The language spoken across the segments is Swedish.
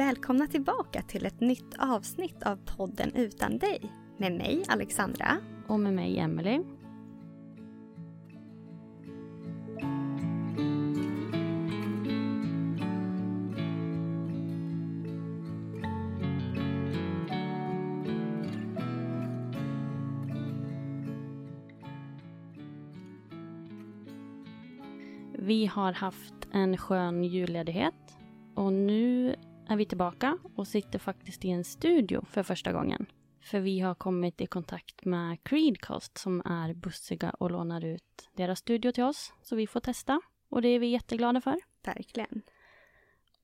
Välkomna tillbaka till ett nytt avsnitt av podden Utan dig. Med mig Alexandra. Och med mig Emelie. Vi har haft en skön julledighet och nu är vi tillbaka och sitter faktiskt i en studio för första gången. För vi har kommit i kontakt med Creedcast som är bussiga och lånar ut deras studio till oss. Så vi får testa och det är vi jätteglada för. Verkligen.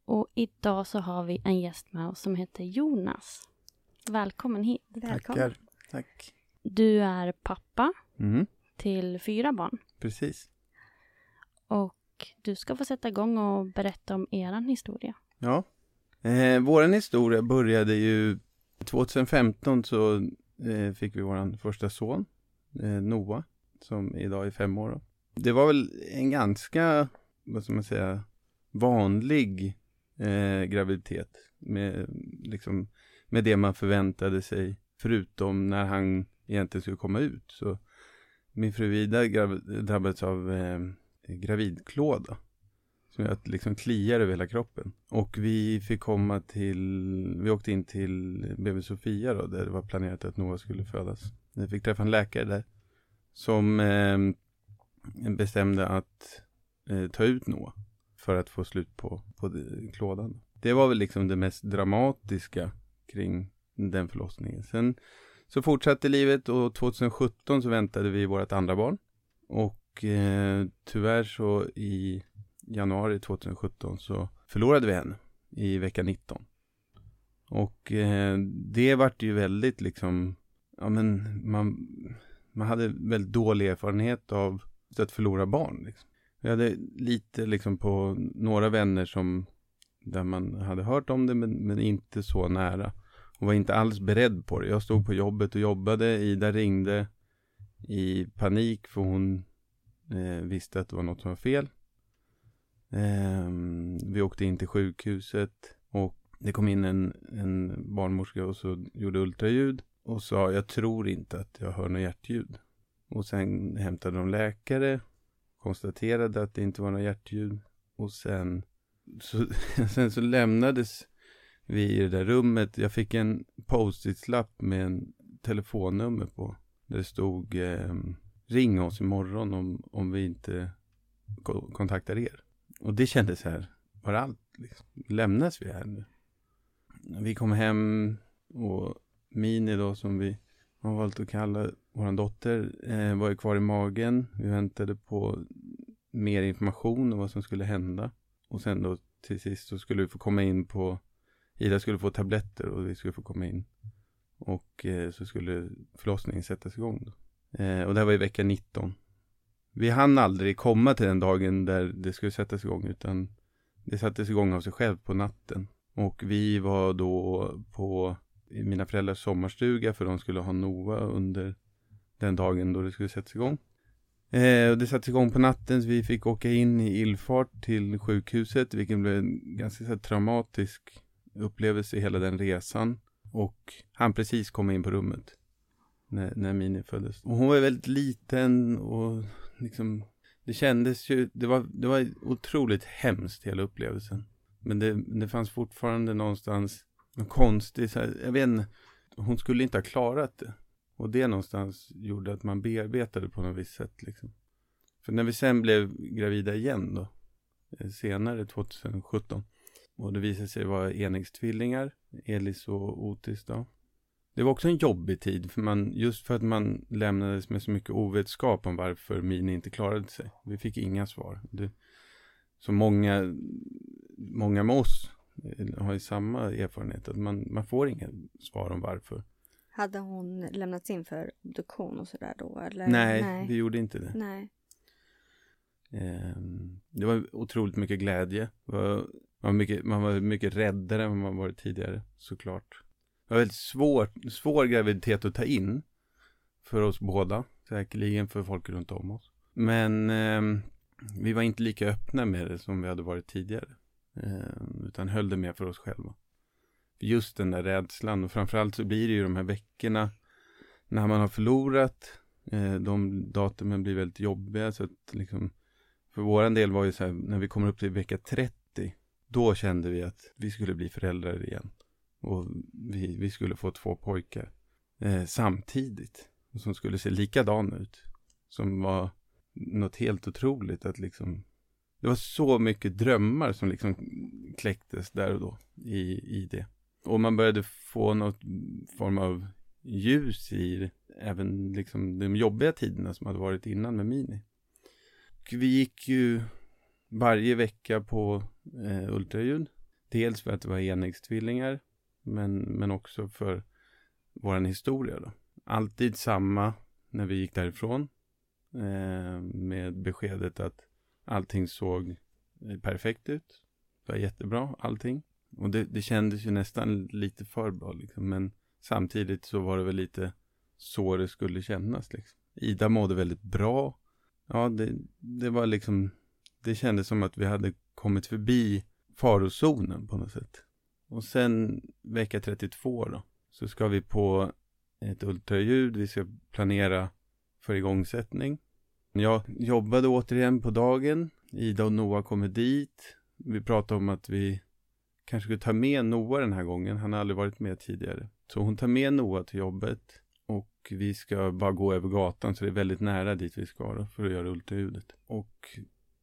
Och idag så har vi en gäst med oss som heter Jonas. Välkommen hit. Välkommen. Tackar. Tack. Du är pappa Mm, till fyra barn precis. och du ska få sätta igång och berätta om eran historia. Ja. Eh, våran historia började ju 2015 så eh, fick vi våran första son, eh, Noah, som idag är fem år. Då. Det var väl en ganska, vad ska man säga, vanlig eh, graviditet med, liksom, med det man förväntade sig, förutom när han egentligen skulle komma ut. Så min fru Ida drabbades av eh, gravidklåda. Som gör att det liksom kliar över hela kroppen. Och vi fick komma till, vi åkte in till BB Sofia då, där det var planerat att Noah skulle födas. Vi fick träffa en läkare där. Som eh, bestämde att eh, ta ut Noah. För att få slut på, på klådan. Det var väl liksom det mest dramatiska kring den förlossningen. Sen så fortsatte livet och 2017 så väntade vi vårt andra barn. Och eh, tyvärr så i januari 2017 så förlorade vi henne i vecka 19. Och eh, det vart ju väldigt liksom, ja men man, man hade väldigt dålig erfarenhet av att förlora barn. Liksom. Jag hade lite liksom på några vänner som, där man hade hört om det men, men inte så nära. Och var inte alls beredd på det. Jag stod på jobbet och jobbade, Ida ringde i panik för hon eh, visste att det var något som var fel. Ehm, vi åkte in till sjukhuset och det kom in en, en barnmorska och så gjorde ultraljud och sa jag tror inte att jag hör något hjärtljud. Och sen hämtade de läkare, konstaterade att det inte var något hjärtljud och sen så, sen så lämnades vi i det där rummet. Jag fick en post-it-lapp med en telefonnummer på. Där det stod eh, ring oss imorgon om, om vi inte kontaktar er. Och det kändes så här, var allt liksom, lämnas vi här nu? Vi kom hem och Mini då som vi har valt att kalla vår dotter eh, var ju kvar i magen. Vi väntade på mer information om vad som skulle hända. Och sen då till sist så skulle vi få komma in på Ida skulle få tabletter och vi skulle få komma in. Och eh, så skulle förlossningen sättas igång då. Eh, och det här var i vecka 19 vi hann aldrig komma till den dagen där det skulle sättas igång utan det sattes igång av sig själv på natten. Och vi var då på mina föräldrars sommarstuga för de skulle ha Nova under den dagen då det skulle sättas igång. Eh, och det sattes igång på natten så vi fick åka in i illfart till sjukhuset vilket blev en ganska så här, traumatisk upplevelse i hela den resan. Och han precis kom in på rummet när, när Mini föddes. Och hon var väldigt liten och liksom det kändes ju, det var, det var otroligt hemskt hela upplevelsen. Men det, det fanns fortfarande någonstans något konstigt, så här, jag vet inte, hon skulle inte ha klarat det. Och det någonstans gjorde att man bearbetade på något visst sätt liksom. För när vi sen blev gravida igen då, eh, senare 2017, och det visade sig vara enäggstvillingar, Elis och Otis då. Det var också en jobbig tid, för man, just för att man lämnades med så mycket ovetskap om varför Mini inte klarade sig. Vi fick inga svar. Det, så många, många med oss eh, har ju samma erfarenhet, att man, man får inga svar om varför. Hade hon lämnats in för obduktion och sådär då? Eller? Nej, Nej, vi gjorde inte det. Nej. Ehm, det var otroligt mycket glädje. Var, man, var mycket, man var mycket räddare än man varit tidigare, såklart. Det var väldigt svår, svår graviditet att ta in. För oss båda, säkerligen för folk runt om oss. Men eh, vi var inte lika öppna med det som vi hade varit tidigare. Eh, utan höll det mer för oss själva. Just den där rädslan och framförallt så blir det ju de här veckorna när man har förlorat. Eh, de datumen blir väldigt jobbiga så att liksom för våran del var ju så här när vi kommer upp till vecka 30 då kände vi att vi skulle bli föräldrar igen. Och vi, vi skulle få två pojkar eh, samtidigt. Som skulle se likadana ut. Som var något helt otroligt att liksom det var så mycket drömmar som liksom kläcktes där och då i, i det. Och man började få något form av ljus i även liksom de jobbiga tiderna som hade varit innan med Mini. Och vi gick ju varje vecka på eh, ultraljud. Dels för att det var enäggstvillingar men, men också för vår historia då. Alltid samma när vi gick därifrån eh, med beskedet att allting såg eh, perfekt ut. Det var jättebra allting. Och det, det kändes ju nästan lite för bra liksom. Men samtidigt så var det väl lite så det skulle kännas liksom. Ida mådde väldigt bra. Ja, det, det var liksom, det kändes som att vi hade kommit förbi farozonen på något sätt. Och sen vecka 32 då, så ska vi på ett ultraljud. Vi ska planera för igångsättning. Jag jobbade återigen på dagen. Ida och Noah kommer dit. Vi pratade om att vi kanske skulle ta med Noah den här gången. Han har aldrig varit med tidigare. Så hon tar med Noah till jobbet. Och vi ska bara gå över gatan så det är väldigt nära dit vi ska då, för att göra ultraljudet. Och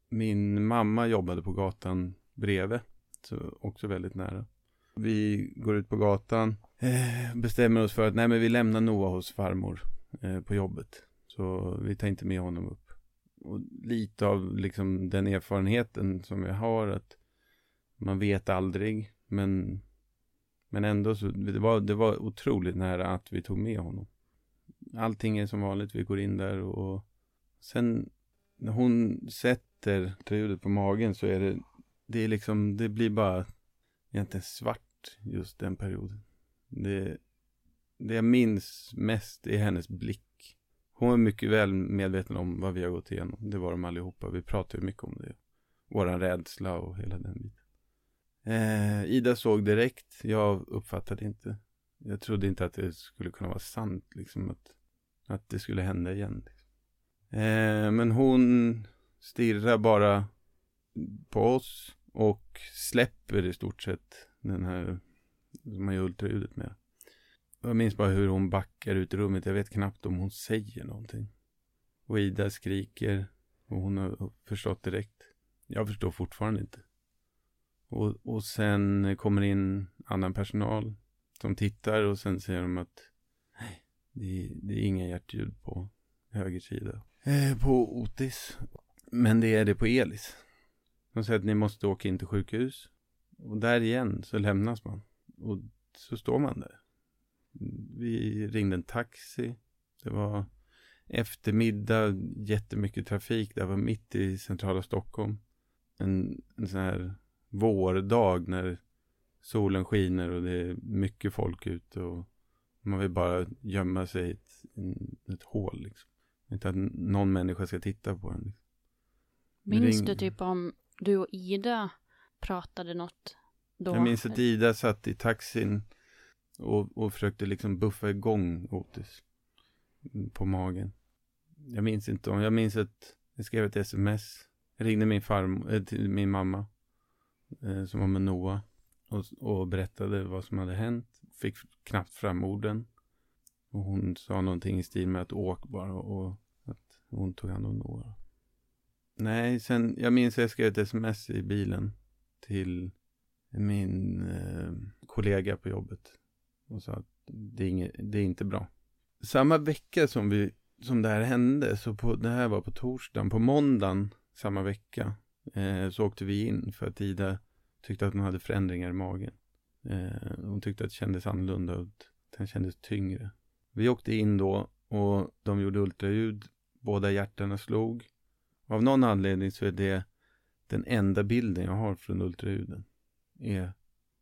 min mamma jobbade på gatan bredvid. Så också väldigt nära. Vi går ut på gatan, eh, bestämmer oss för att nej men vi lämnar Noah hos farmor eh, på jobbet. Så vi tar inte med honom upp. Och lite av liksom den erfarenheten som jag har att man vet aldrig men men ändå så det var, det var otroligt nära att vi tog med honom. Allting är som vanligt, vi går in där och sen när hon sätter ljudet på magen så är det det är liksom, det blir bara egentligen svart just den perioden. Det, det jag minns mest är hennes blick. Hon är mycket väl medveten om vad vi har gått igenom. Det var de allihopa. Vi pratade ju mycket om det. Våran rädsla och hela den biten. Eh, Ida såg direkt. Jag uppfattade inte. Jag trodde inte att det skulle kunna vara sant. Liksom att, att det skulle hända igen. Eh, men hon stirrar bara på oss. Och släpper i stort sett den här som man gör ultraljudet med. Jag minns bara hur hon backar ut i rummet. Jag vet knappt om hon säger någonting. Och Ida skriker. Och hon har förstått direkt. Jag förstår fortfarande inte. Och, och sen kommer in annan personal som tittar och sen säger de att nej, det, det är inga hjärtljud på höger sida. Eh, på Otis. Men det är det på Elis. De säger att ni måste åka in till sjukhus. Och där igen så lämnas man. Och så står man där. Vi ringde en taxi. Det var eftermiddag, jättemycket trafik. Det var mitt i centrala Stockholm. En, en sån här vårdag när solen skiner och det är mycket folk ute och man vill bara gömma sig i ett, ett hål liksom. Inte att någon människa ska titta på en. Liksom. Minns du typ om du och Ida pratade något då? Jag minns att Ida satt i taxin och, och försökte liksom buffa igång Otis på magen. Jag minns inte om, jag minns att jag skrev ett sms. Jag ringde min farm, äh, till min mamma eh, som var med Noah och, och berättade vad som hade hänt. Fick knappt fram orden. Och hon sa någonting i stil med att åk bara och att hon tog hand om Noah. Nej, sen, jag minns att jag skrev ett sms i bilen till min eh, kollega på jobbet och sa att det är, inget, det är inte bra. Samma vecka som, vi, som det här hände, så på, det här var på torsdagen, på måndagen samma vecka eh, så åkte vi in för att Ida tyckte att hon hade förändringar i magen. Eh, hon tyckte att det kändes annorlunda och att den kändes tyngre. Vi åkte in då och de gjorde ultraljud. Båda hjärtarna slog. Av någon anledning så är det den enda bilden jag har från ultraljuden. Är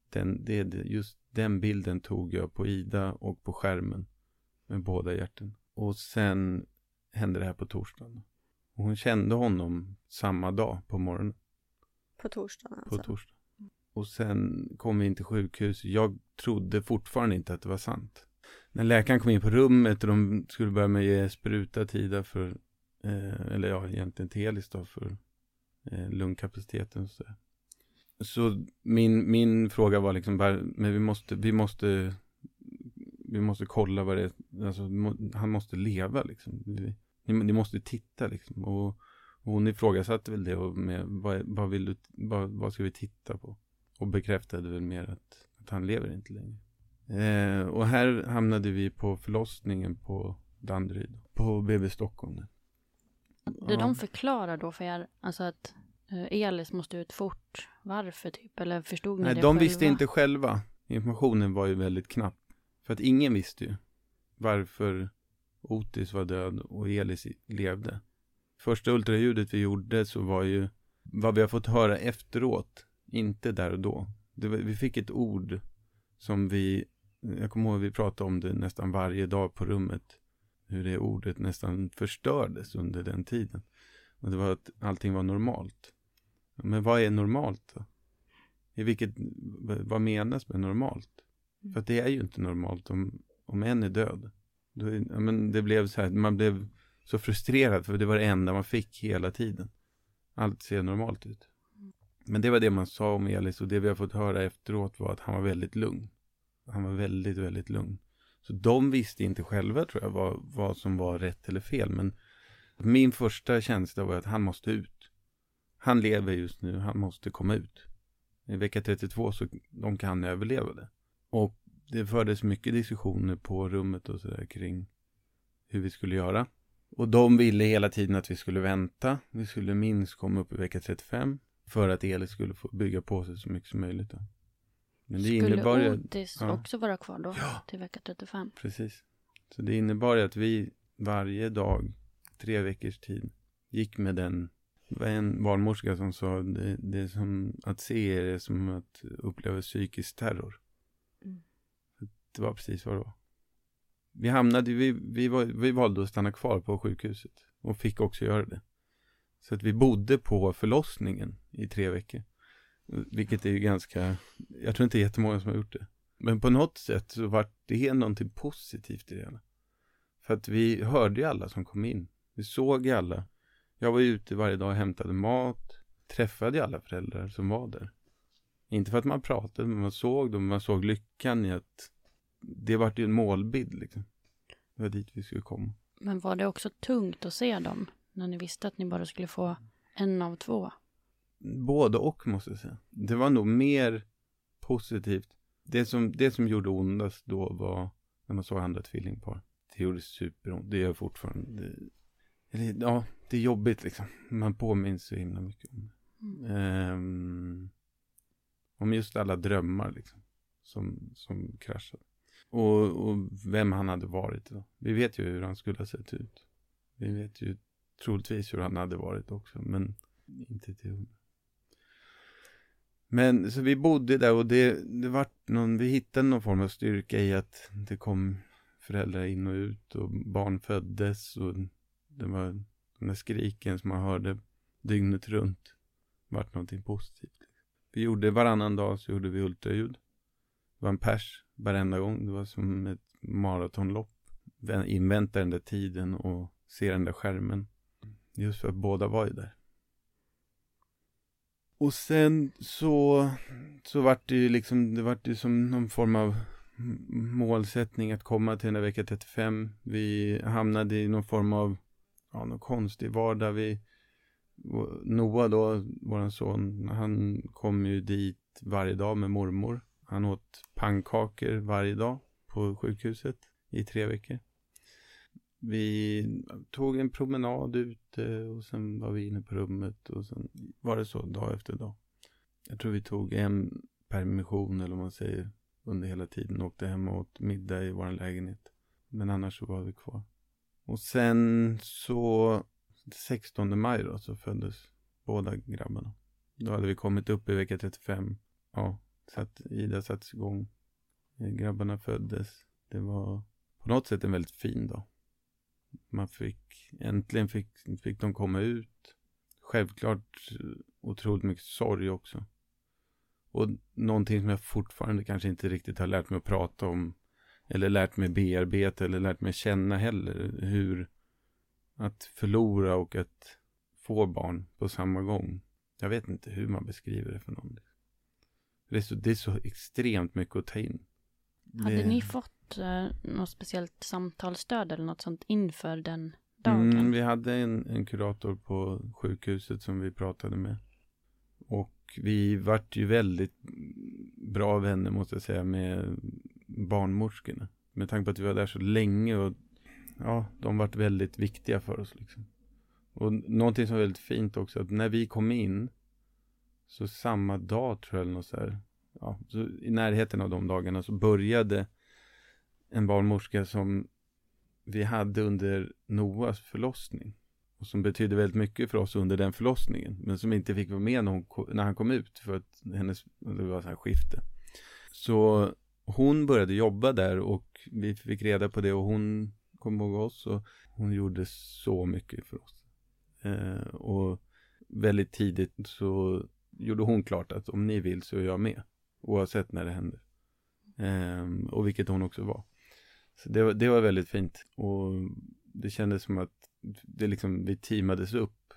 den, det är just den bilden tog jag på Ida och på skärmen med båda hjärtan. Och sen hände det här på torsdagen. Och hon kände honom samma dag på morgonen. På torsdagen alltså? På torsdagen. Och sen kom vi in till sjukhus. Jag trodde fortfarande inte att det var sant. När läkaren kom in på rummet och de skulle börja med att ge spruta tida för, eh, eller ja, egentligen Telis då för eh, lungkapaciteten. Så, så min, min fråga var liksom bara, men vi måste, vi måste, vi måste kolla vad det är, alltså han måste leva liksom. Vi, ni, ni måste titta liksom. Och, och hon ifrågasatte väl det och med, vad, vad vill du, vad, vad ska vi titta på? Och bekräftade väl mer att, att han lever inte längre. Eh, och här hamnade vi på förlossningen på Danderyd. På BB Stockholm. Det de förklarar då för er, alltså att eh, Elis måste ut fort. Varför typ? Eller förstod ni Nej, det de själva? visste inte själva. Informationen var ju väldigt knapp. För att ingen visste ju varför Otis var död och Elis levde. Första ultraljudet vi gjorde så var ju vad vi har fått höra efteråt inte där och då. Var, vi fick ett ord som vi, jag kommer ihåg vi pratade om det nästan varje dag på rummet. Hur det ordet nästan förstördes under den tiden. Och det var att allting var normalt. Men vad är normalt då? I vilket, vad menas med normalt? För att det är ju inte normalt om, om en är död. Då, ja, men det blev så här, man blev så frustrerad för det var det enda man fick hela tiden. Allt ser normalt ut. Men det var det man sa om Elis och det vi har fått höra efteråt var att han var väldigt lugn. Han var väldigt, väldigt lugn. Så de visste inte själva tror jag vad, vad som var rätt eller fel. Men min första känsla var att han måste ut. Han lever just nu, han måste komma ut. I vecka 32 så de kan överleva det. Och det fördes mycket diskussioner på rummet och sådär kring hur vi skulle göra. Och de ville hela tiden att vi skulle vänta. Vi skulle minst komma upp i vecka 35. För att Elis skulle få bygga på sig så mycket som möjligt. Då. Men det skulle innebar ju... Otis ja. också vara kvar då? Ja. Till vecka 35? Precis. Så det innebar ju att vi varje dag, tre veckors tid, gick med den det var en barnmorska som sa det, det är som att se er är som att uppleva psykisk terror. Mm. Det var precis vad det var. Vi hamnade, vi, vi, var, vi valde att stanna kvar på sjukhuset och fick också göra det. Så att vi bodde på förlossningen i tre veckor. Vilket är ju ganska, jag tror inte jättemånga som har gjort det. Men på något sätt så var det någonting positivt i det hela. För att vi hörde ju alla som kom in. Vi såg ju alla. Jag var ute varje dag och hämtade mat. Träffade ju alla föräldrar som var där. Inte för att man pratade, men man såg dem. Man såg lyckan i att det vart ju en målbild liksom. Det var dit vi skulle komma. Men var det också tungt att se dem? När ni visste att ni bara skulle få en av två? Både och måste jag säga. Det var nog mer positivt. Det som, det som gjorde ondast då var när man såg andra tvillingpar. Det gjorde superont. Det gör fortfarande. Det, eller, ja, det är jobbigt liksom. Man påminns så himla mycket om det. Mm. Um, om just alla drömmar liksom. Som, som kraschade. Och, och vem han hade varit då. Vi vet ju hur han skulle ha sett ut. Vi vet ju troligtvis hur han hade varit också, men inte till hundra. Men så vi bodde där och det, det vart någon, vi hittade någon form av styrka i att det kom föräldrar in och ut och barn föddes och det var den där skriken som man hörde dygnet runt Det vart någonting positivt. Vi gjorde varannan dag så gjorde vi ultraljud. Det var en pers varenda gång. Det var som ett maratonlopp. Invänta den där tiden och se den där skärmen. Just för att båda var ju där. Och sen så, så vart det ju liksom, det vart ju som någon form av målsättning att komma till den där vecka 35. Vi hamnade i någon form av, ja, någon konstig vardag. Vi, Noah då, våran son, han kom ju dit varje dag med mormor. Han åt pannkakor varje dag på sjukhuset i tre veckor. Vi tog en promenad ute och sen var vi inne på rummet och sen var det så dag efter dag. Jag tror vi tog en permission eller vad man säger under hela tiden och åkte hem och åt middag i vår lägenhet. Men annars så var vi kvar. Och sen så 16 maj då så föddes båda grabbarna. Då hade vi kommit upp i vecka 35. Ja, så att Ida sattes igång. Eh, grabbarna föddes. Det var på något sätt en väldigt fin dag. Man fick, äntligen fick, fick de komma ut. Självklart otroligt mycket sorg också. Och någonting som jag fortfarande kanske inte riktigt har lärt mig att prata om. Eller lärt mig bearbeta eller lärt mig känna heller. Hur att förlora och att få barn på samma gång. Jag vet inte hur man beskriver det för någon. Det är så, det är så extremt mycket att ta in. Hade det... ni fått Eh, något speciellt samtalsstöd eller något sånt inför den dagen? Mm, vi hade en, en kurator på sjukhuset som vi pratade med. Och vi vart ju väldigt bra vänner måste jag säga med barnmorskorna. Med tanke på att vi var där så länge och ja, de vart väldigt viktiga för oss liksom. Och någonting som var väldigt fint också, att när vi kom in så samma dag tror jag eller något så här, ja, så i närheten av de dagarna så började en barnmorska som vi hade under Noas förlossning och som betydde väldigt mycket för oss under den förlossningen men som inte fick vara med när, hon, när han kom ut för att hennes, det var så här skifte. Så hon började jobba där och vi fick reda på det och hon kom ihåg oss och hon gjorde så mycket för oss. Eh, och väldigt tidigt så gjorde hon klart att om ni vill så är jag med. Oavsett när det händer. Eh, och vilket hon också var. Så det, var, det var väldigt fint. Och det kändes som att det liksom, vi teamades upp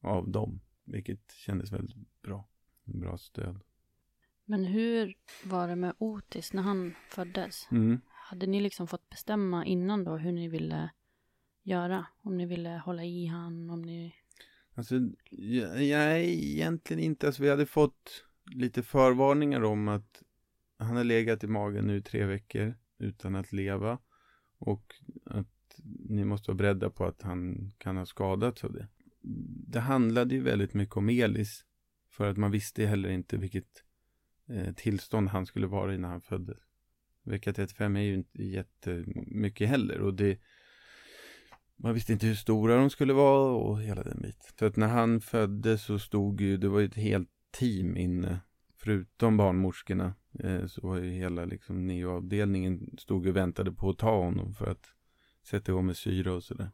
av dem. Vilket kändes väldigt bra. Bra stöd. Men hur var det med Otis när han föddes? Mm. Hade ni liksom fått bestämma innan då hur ni ville göra? Om ni ville hålla i han, om ni... Alltså, nej, egentligen inte. Alltså, vi hade fått lite förvarningar om att han har legat i magen nu tre veckor utan att leva. Och att ni måste vara beredda på att han kan ha skadats av det. Det handlade ju väldigt mycket om Elis. För att man visste heller inte vilket eh, tillstånd han skulle vara i när han föddes. Vecka 35 är ju inte jättemycket heller och det man visste inte hur stora de skulle vara och hela den biten. Så att när han föddes så stod ju, det var ju ett helt team inne. Förutom barnmorskorna Eh, så var ju hela liksom neoavdelningen stod och väntade på att ta honom för att sätta igång med syra och sådär.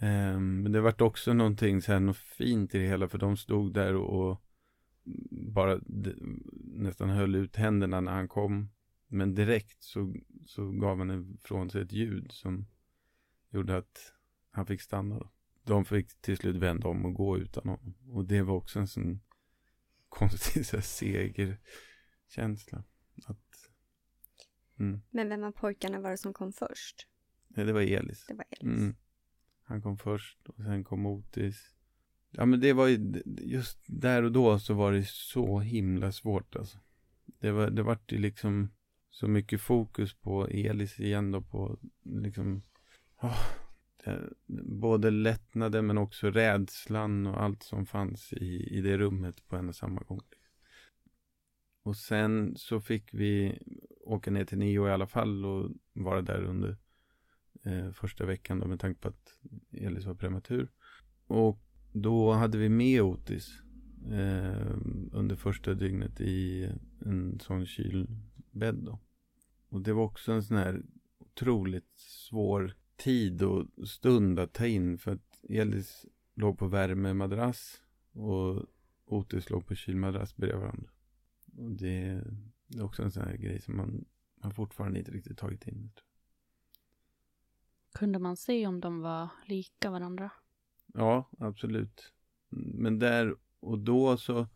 Ehm, men det vart också någonting så här, något fint i det hela för de stod där och, bara nästan höll ut händerna när han kom. Men direkt så, så gav han ifrån sig ett ljud som gjorde att han fick stanna. Då. De fick till slut vända om och gå utan honom. Och det var också en sån konstig så här, segerkänsla. Att, mm. Men vem av pojkarna var det som kom först? Nej, det var Elis. Det var Elis. Mm. Han kom först och sen kom Otis. Ja men det var ju, just där och då så var det så himla svårt alltså. Det var, det vart ju liksom så mycket fokus på Elis igen då på liksom oh, det, både lättnaden men också rädslan och allt som fanns i, i det rummet på en och samma gång. Och sen så fick vi åka ner till Nio i alla fall och vara där under eh, första veckan då med tanke på att Elis var prematur. Och då hade vi med Otis eh, under första dygnet i en sån kylbädd då. Och det var också en sån här otroligt svår tid och stund att ta in för att Elis låg på värmemadrass och Otis låg på kylmadrass bredvid varandra. Och det, det är också en sån här grej som man, man fortfarande inte riktigt tagit in. Kunde man se om de var lika varandra? Ja, absolut. Men där och då så,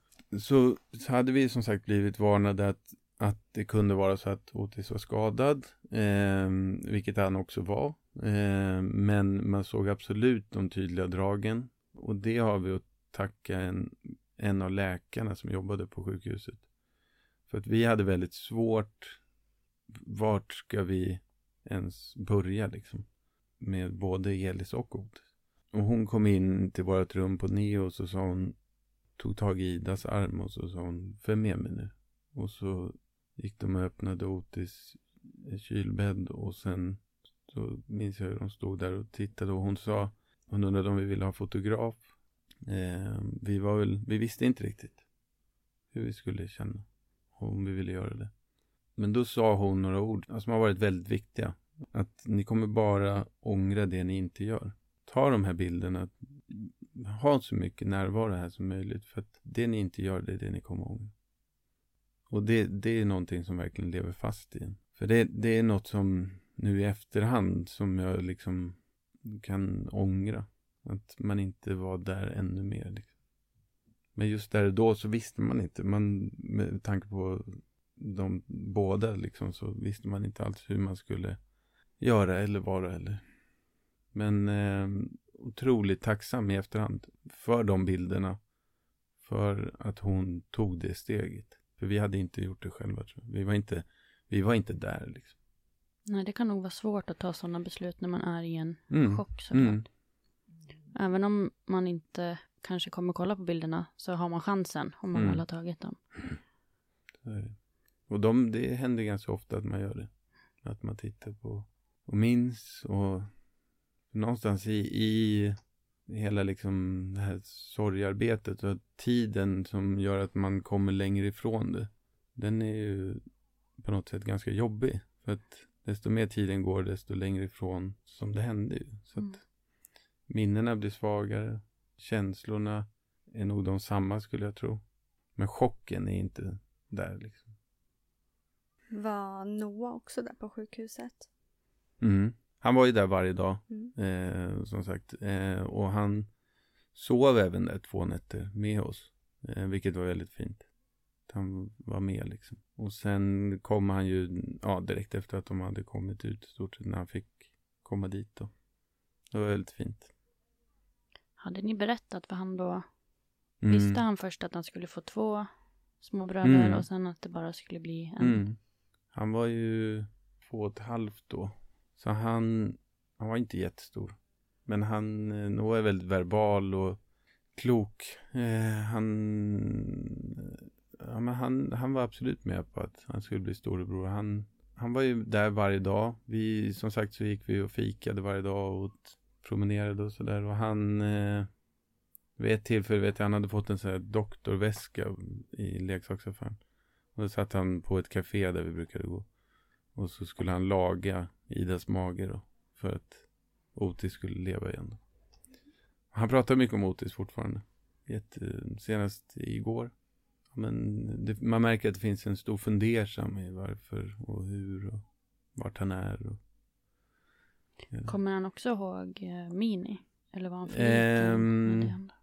så, så hade vi som sagt blivit varnade att, att det kunde vara så att Otis var skadad, eh, vilket han också var. Eh, men man såg absolut de tydliga dragen och det har vi att tacka en, en av läkarna som jobbade på sjukhuset. För att vi hade väldigt svårt, vart ska vi ens börja liksom? Med både Elis och Otis. Och hon kom in till vårt rum på Neo och så sa hon, tog tag i Idas arm och så sa hon, följ med mig nu. Och så gick de och öppnade Otis kylbädd och sen så minns jag hur de stod där och tittade och hon sa, hon undrade om vi ville ha fotograf. Eh, vi var väl, vi visste inte riktigt hur vi skulle känna om vi ville göra det. Men då sa hon några ord alltså, som har varit väldigt viktiga. Att ni kommer bara ångra det ni inte gör. Ta de här bilderna, ha så mycket närvaro här som möjligt. För att det ni inte gör, det är det ni kommer ångra. Och det, det är någonting som verkligen lever fast i en. För det, det är något som nu i efterhand som jag liksom kan ångra. Att man inte var där ännu mer. Liksom. Men just där och då så visste man inte. Man, med tanke på de båda liksom så visste man inte alls hur man skulle göra eller vara eller. Men eh, otroligt tacksam i efterhand för de bilderna. För att hon tog det steget. För vi hade inte gjort det själva. Vi, var inte, vi var inte där liksom. Nej, det kan nog vara svårt att ta sådana beslut när man är i en Mm. chock såklart. Mm. Även om man inte kanske kommer kolla på bilderna så har man chansen om man Mm. väl har tagit dem. Och de, det händer ganska ofta att man gör det. Att man tittar på och minns och någonstans i, i hela liksom det här sorgarbetet och tiden som gör att man kommer längre ifrån det. Den är ju på något sätt ganska jobbig. För att desto mer tiden går desto längre ifrån som det hände ju. Så Mm. att minnena blir svagare. Känslorna är nog de samma skulle jag tro. Men chocken är inte där liksom. Var Noah också där på sjukhuset? Mm. Han var ju där varje dag, Mm. eh, som sagt. Eh, och han sov även där två nätter med oss. Eh, vilket var väldigt fint. Han var med liksom. Och sen kom han ju, ja direkt efter att de hade kommit ut, stort sett när han fick komma dit då. Det var väldigt fint. Hade ni berättat för han då? Mm. Visste han först att han skulle få två små bröder Mm. och sen att det bara skulle bli en? Mm. Han var ju två och ett halvt då. Så han, han var inte jättestor. Men han eh, nog är väldigt verbal och klok. Eh, han, ja, men han, han var absolut med på att han skulle bli storebror. Han, han var ju där varje dag. Vi, som sagt så gick vi och fikade varje dag och åt- promenerade och sådär. Och han, eh, vid ett tillfälle vet jag, han hade fått en sån här doktorväska i leksaksaffären. Och då satt han på ett café där vi brukade gå. Och så skulle han laga Idas mage då. För att Otis skulle leva igen. Han pratar mycket om Otis fortfarande. Jätte, eh, senast igår. Men det, man märker att det finns en stor fundersam i varför och hur och vart han är. Och, Kommer han också ihåg eh, Mini? Eller var han för när det hände?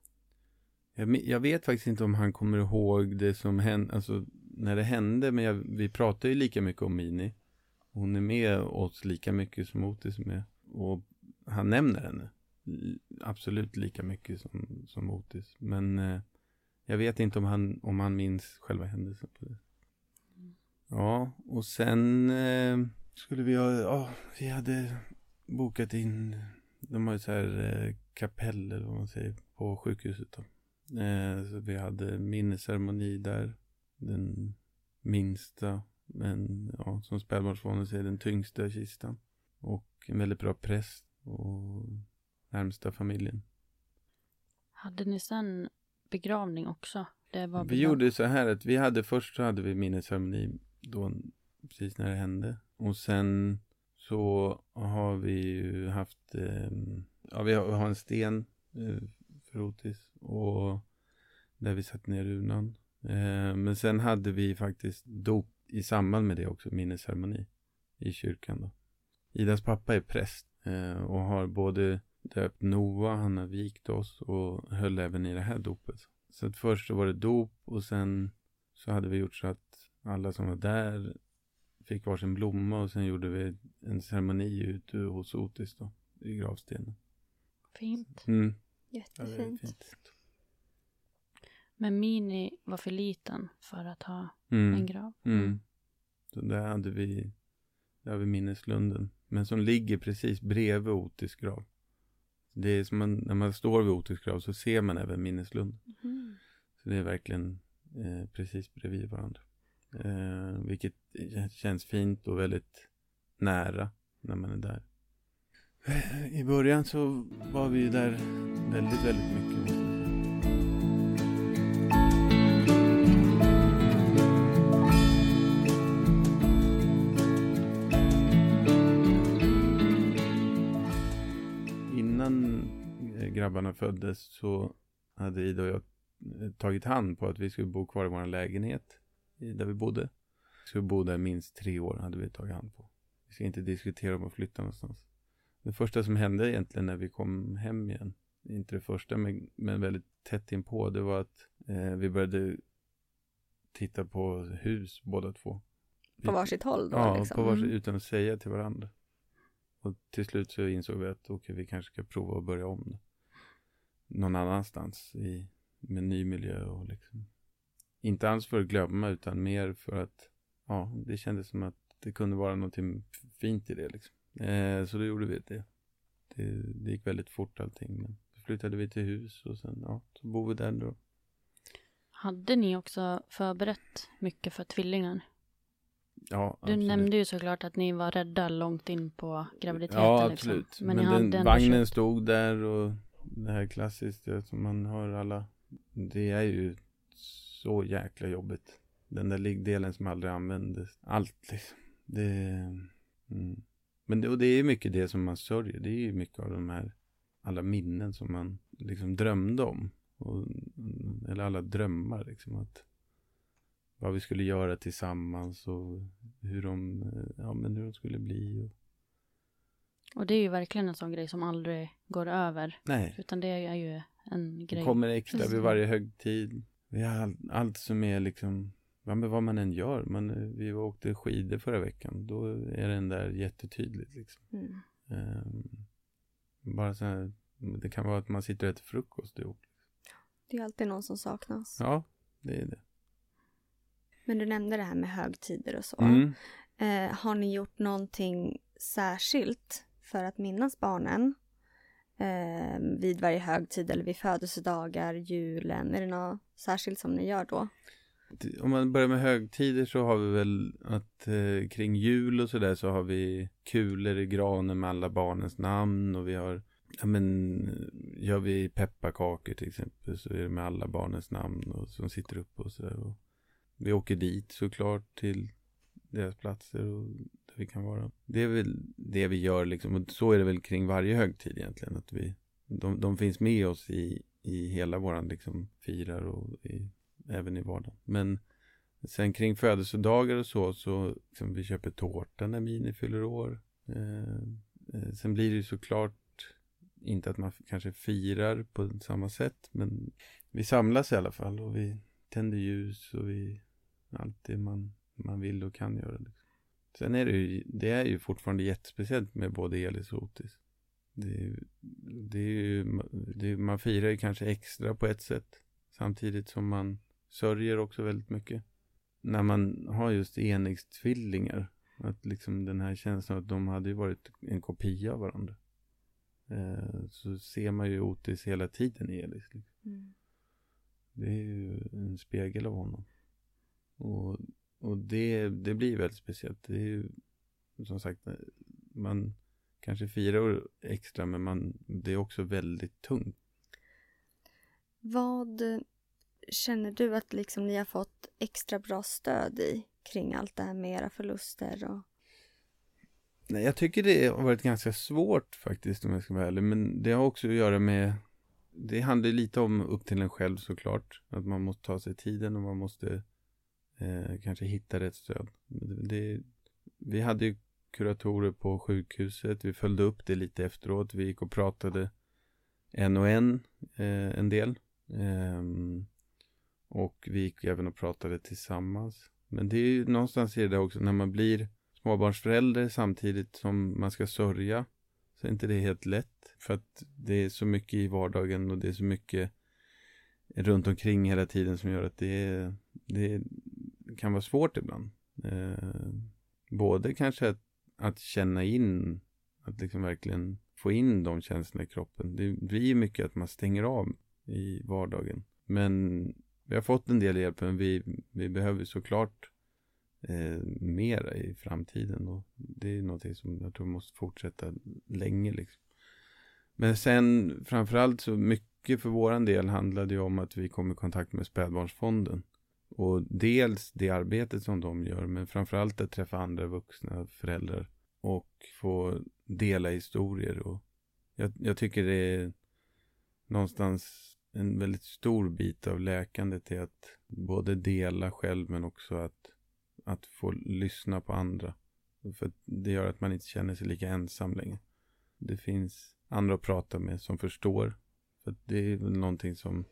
Jag, jag vet faktiskt inte om han kommer ihåg det som hände, alltså när det hände, men jag, vi pratar ju lika mycket om Mini. Hon är med oss lika mycket som Otis är med. Och han nämner henne. Absolut lika mycket som, som Otis. Men eh, jag vet inte om han, om han minns själva händelsen på det. Ja, och sen eh, skulle vi ha, ja, vi hade bokat in, de har ju så här eh, kapell eller vad man säger, på sjukhuset då. Eh, så vi hade minnesceremoni där. Den minsta, men ja, som spädbarnsbarnet säger, den tyngsta kistan. Och en väldigt bra präst och närmsta familjen. Hade ni sen begravning också? Det var Vi gjorde så här att vi hade först så hade vi minnesceremoni då precis när det hände. Och sen så har vi ju haft, eh, ja vi har, vi har en sten eh, för Otis och där vi satte ner runan. Eh, men sen hade vi faktiskt dop i samband med det också, minnesceremoni i kyrkan då. Idas pappa är präst eh, och har både döpt Noah, han har vikt oss och höll även i det här dopet. Så att först så var det dop och sen så hade vi gjort så att alla som var där fick varsin blomma och sen gjorde vi en ceremoni ute hos Otis då, i gravstenen. Fint. Mm. Ja, Jättefint. fint. Men Mini var för liten för att ha Mm. en grav. Mm. Så där hade vi, där har vi minneslunden. Men som ligger precis bredvid Otis grav. Det är som man, när man står vid Otis grav så ser man även minneslunden. Mm. Så det är verkligen eh, precis bredvid varandra. Eh, vilket känns fint och väldigt nära när man är där. I början så var vi ju där väldigt, väldigt mycket. Innan eh, grabbarna föddes så hade Ida och jag eh, tagit hand på att vi skulle bo kvar i vår lägenhet där vi bodde. Vi skulle bo där minst tre år hade vi tagit hand på. Vi ska inte diskutera om att flytta någonstans. Det första som hände egentligen när vi kom hem igen, inte det första men, men väldigt tätt inpå, det var att eh, vi började titta på hus båda två. På varsitt håll då Ja, liksom. på varsitt, Mm. utan att säga till varandra. Och till slut så insåg vi att okej, vi kanske ska prova att börja om det. Någon annanstans i, med ny miljö och liksom. Inte alls för att glömma utan mer för att, ja, det kändes som att det kunde vara någonting fint i det liksom. Eh, så då gjorde vi det. det. Det gick väldigt fort allting. Men så flyttade vi till hus och sen, ja, så bor vi där då. Hade ni också förberett mycket för tvillingar? Ja, Du absolut. nämnde ju såklart att ni var rädda långt in på graviditeten. Ja, liksom. absolut. Men, Men, hade den, vagnen köpt- stod där och det här klassiska som man hör alla. Det är ju så jäkla jobbigt. Den där liggdelen som aldrig användes. Allt liksom. Det, mm. Men det, och det är ju mycket det som man sörjer. Det är ju mycket av de här alla minnen som man liksom drömde om. Och, eller alla drömmar liksom. Att vad vi skulle göra tillsammans och hur de, ja, men hur de skulle bli. Och, Och det är ju verkligen en sån grej som aldrig går över. nej. Utan det är ju en grej. Det kommer extra vid varje högtid. Vi har all, allt som är liksom, ja, men vad man än gör. Man, vi åkte skidor förra veckan. Då är den där jättetydligt liksom. Mm. Ehm, bara så här, det kan vara att man sitter och äter frukost ihop. Det är alltid någon som saknas. Ja, det är det. Men du nämnde det här med högtider och så. Mm. Eh, har ni gjort någonting särskilt för att minnas barnen? Eh, vid varje högtid eller vid födelsedagar, julen? Är det något särskilt som ni gör då? Om man börjar med högtider så har vi väl att eh, kring jul och sådär så har vi kulor i granen med alla barnens namn och vi har Ja men gör vi pepparkakor till exempel så är det med alla barnens namn och som sitter uppe och sådär. Vi åker dit såklart till deras platser och där vi kan vara. Det är väl det vi gör liksom och så är det väl kring varje högtid egentligen att vi de, de finns med oss i, i hela våran liksom firar och i, även i vardagen. Men sen kring födelsedagar och så så liksom, vi köper tårta när Mini fyller år. Eh, eh sen blir det ju såklart inte att man kanske firar på samma sätt men vi samlas i alla fall och vi tänder ljus och vi allt det man, man vill och kan göra. Liksom. Sen är det ju, det är ju fortfarande jättespeciellt med både Elis och Otis. Det, det ju, det man firar ju kanske extra på ett sätt samtidigt som man sörjer också väldigt mycket. När man har just enäggstvillingar, att liksom den här känslan att de hade ju varit en kopia av varandra. Eh, så ser man ju Otis hela tiden i Elis. Liksom. Det är ju en spegel av honom. Och, och det, det blir väldigt speciellt. Det är ju som sagt, man, kanske fyra år extra men man, det är också väldigt tungt. Vad känner du att liksom ni har fått extra bra stöd i kring allt det här med era förluster? Och... Nej, jag tycker det har varit ganska svårt faktiskt om jag ska vara ärlig. Men det har också att göra med Det handlar lite om upp till en själv såklart. Att man måste ta sig tiden och man måste eh, kanske hitta rätt stöd. Det, vi hade ju kuratorer på sjukhuset. Vi följde upp det lite efteråt. Vi gick och pratade en och en eh, en del. Eh, och vi gick även och pratade tillsammans. Men det är ju någonstans i det också när man blir småbarnsförälder samtidigt som man ska sörja. Så är inte det helt lätt. För att det är så mycket i vardagen och det är så mycket runt omkring hela tiden som gör att det, det kan vara svårt ibland. Eh, både kanske att, att, känna in, att liksom verkligen få in de känslorna i kroppen. Det blir mycket att man stänger av i vardagen. Men vi har fått en del hjälp, men vi, vi behöver såklart eh, mera i framtiden. Och det är någonting som jag tror måste fortsätta länge. Liksom. Men sen framförallt så mycket för våran del handlade ju om att vi kom i kontakt med Spädbarnsfonden. Och dels det arbetet som de gör, men framförallt att träffa andra vuxna föräldrar och få dela historier. Och jag, jag tycker det är någonstans en väldigt stor bit av läkandet är att både dela själv men också att, att få lyssna på andra. För det gör att man inte känner sig lika ensam längre. Det finns andra att prata med som förstår. För det är väl någonting som,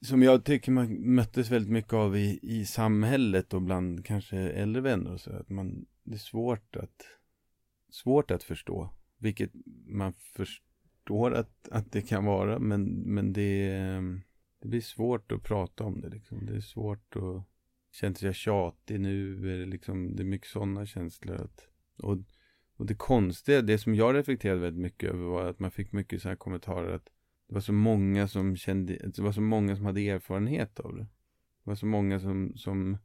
som jag tycker man möttes väldigt mycket av i, i samhället och bland kanske äldre vänner och så. Att man, det är svårt att, svårt att förstå. Vilket man förstår att, att det kan vara, men, men det, ehm, det blir svårt att prata om det. Liksom. Det är svårt att Känns jag tjatig nu. Är det, liksom, det är mycket sådana känslor. Att, och, och det konstiga, det som jag reflekterade väldigt mycket över var att man fick mycket så här kommentarer att det var så många som kände, det var så många som hade erfarenhet av det. Det var så många som, som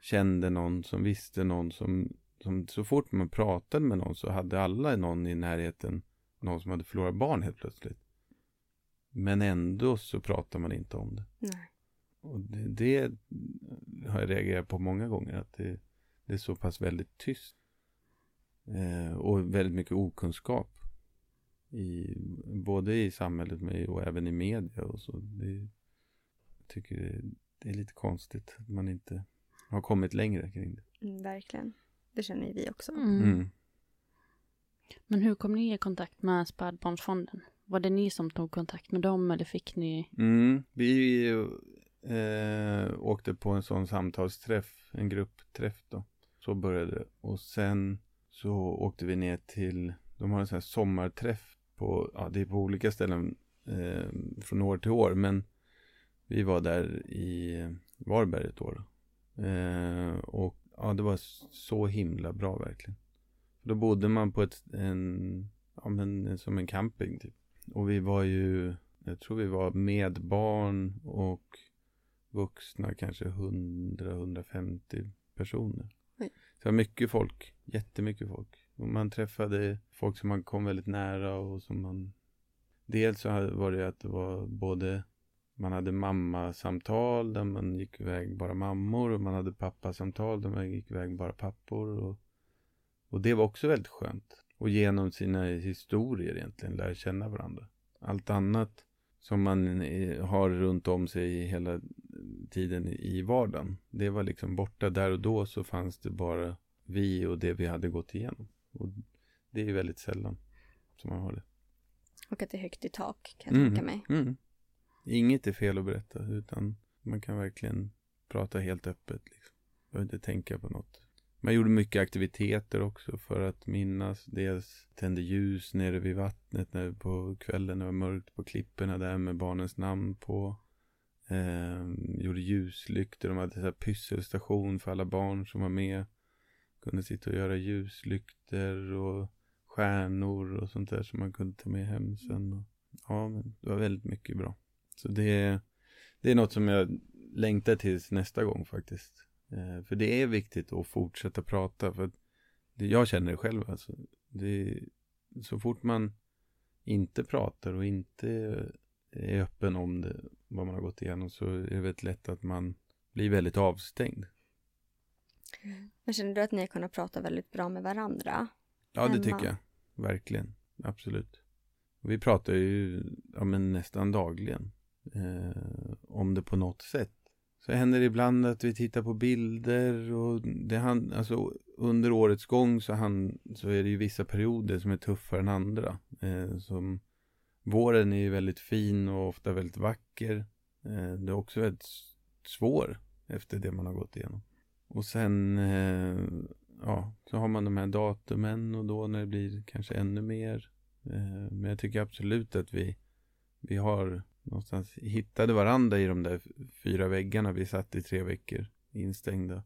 kände någon, som visste någon, som, som så fort man pratade med någon så hade alla någon i närheten någon som hade förlorat barn helt plötsligt. Men ändå så pratar man inte om det. Nej. Och det, det har jag reagerat på många gånger. Att det, det är så pass väldigt tyst. Eh, och väldigt mycket okunskap. I, både i samhället med, och även i media och så. Det, jag tycker det, det är lite konstigt att man inte har kommit längre kring det. Mm, verkligen. Det känner vi också. Mm. Mm. Men hur kom ni i kontakt med Spädbarnsfonden? Var det ni som tog kontakt med dem eller fick ni? Mm, vi eh, åkte på en sån samtalsträff, en gruppträff då. Så började det. Och sen så åkte vi ner till, de har en sån här sommarträff på, ja det är på olika ställen eh, från år till år. Men vi var där i Varberg ett år. Eh, och ja, det var så himla bra verkligen. Då bodde man på ett, en, ja men som en camping typ. Och vi var ju, jag tror vi var med barn och vuxna kanske 100-150 personer. Oj. Så mycket folk, jättemycket folk. Man träffade folk som man kom väldigt nära och som man Dels så var det att det var både man hade mammasamtal där man gick iväg bara mammor och man hade pappasamtal där man gick iväg bara pappor. Och och det var också väldigt skönt. Och genom sina historier egentligen lära känna varandra. Allt annat som man har runt om sig hela tiden i vardagen. Det var liksom borta. Där och då så fanns det bara vi och det vi hade gått igenom. Och det är väldigt sällan som man har det. Och att det är högt i tak kan jag mm, tänka mig. Mm. Inget är fel att berätta utan man kan verkligen prata helt öppet. Liksom. Behöver inte tänka på något man gjorde mycket aktiviteter också för att minnas. Dels tände ljus nere vid vattnet när, på kvällen när det var mörkt på klipporna där med barnens namn på. Eh, gjorde ljuslyktor. De hade så här pysselstation för alla barn som var med. Kunde sitta och göra ljuslyktor och stjärnor och sånt där som man kunde ta med hem sen. Och, ja, men det var väldigt mycket bra. Så det, det är något som jag längtar tills nästa gång faktiskt. Eh, för det är viktigt att fortsätta prata. För det, jag känner det själv. Alltså. Det, så fort man inte pratar och inte är öppen om det, vad man har gått igenom så är det väldigt lätt att man blir väldigt avstängd. Men känner du att ni har kunnat prata väldigt bra med varandra? Ja, det Hemma. tycker jag. Verkligen. Absolut. Vi pratar ju ja, men nästan dagligen eh, om det på något sätt. Så händer det ibland att vi tittar på bilder och det han, alltså, under årets gång så, han, så är det ju vissa perioder som är tuffare än andra. Eh, som, våren är ju väldigt fin och ofta väldigt vacker. Eh, det är också väldigt svår efter det man har gått igenom. Och sen eh, ja, så har man de här datumen och då när det blir kanske ännu mer. Eh, men jag tycker absolut att vi, vi har någonstans hittade varandra i de där fyra väggarna vi satt i tre veckor instängda.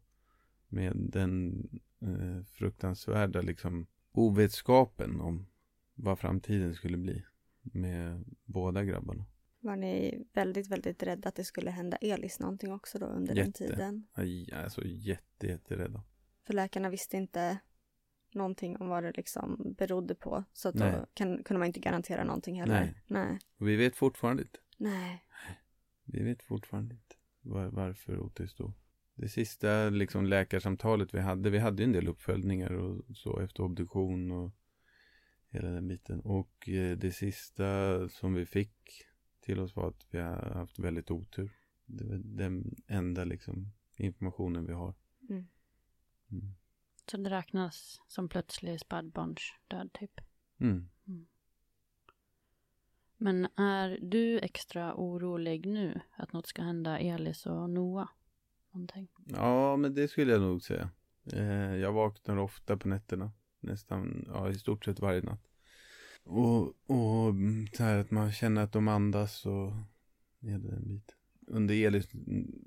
Med den eh, fruktansvärda liksom ovetskapen om vad framtiden skulle bli med båda grabbarna. Var ni väldigt, väldigt rädda att det skulle hända Elis någonting också då under den Jätte. tiden? Aj, Alltså jätte, jätterädda. För läkarna visste inte någonting om vad det liksom berodde på. Så att Nej. då kan, kunde man inte garantera någonting heller. Nej. Nej. Och vi vet fortfarande inte. Nej. Vi vet fortfarande inte var, varför Otis dog. Det sista liksom, läkarsamtalet vi hade, vi hade ju en del uppföljningar och så efter obduktion och hela den biten. Och eh, det sista som vi fick till oss var att vi har haft väldigt otur. Det var den enda liksom, informationen vi har. Mm. Mm. Så det räknas som plötslig spädbarnsdöd typ. Mm. Men är du extra orolig nu att något ska hända Elis och Noah? Någonting? Ja, men det skulle jag nog säga. Eh, jag vaknar ofta på nätterna. Nästan, ja, i stort sett varje natt. Och, och så här att man känner att de andas och hela en bit. Under Elis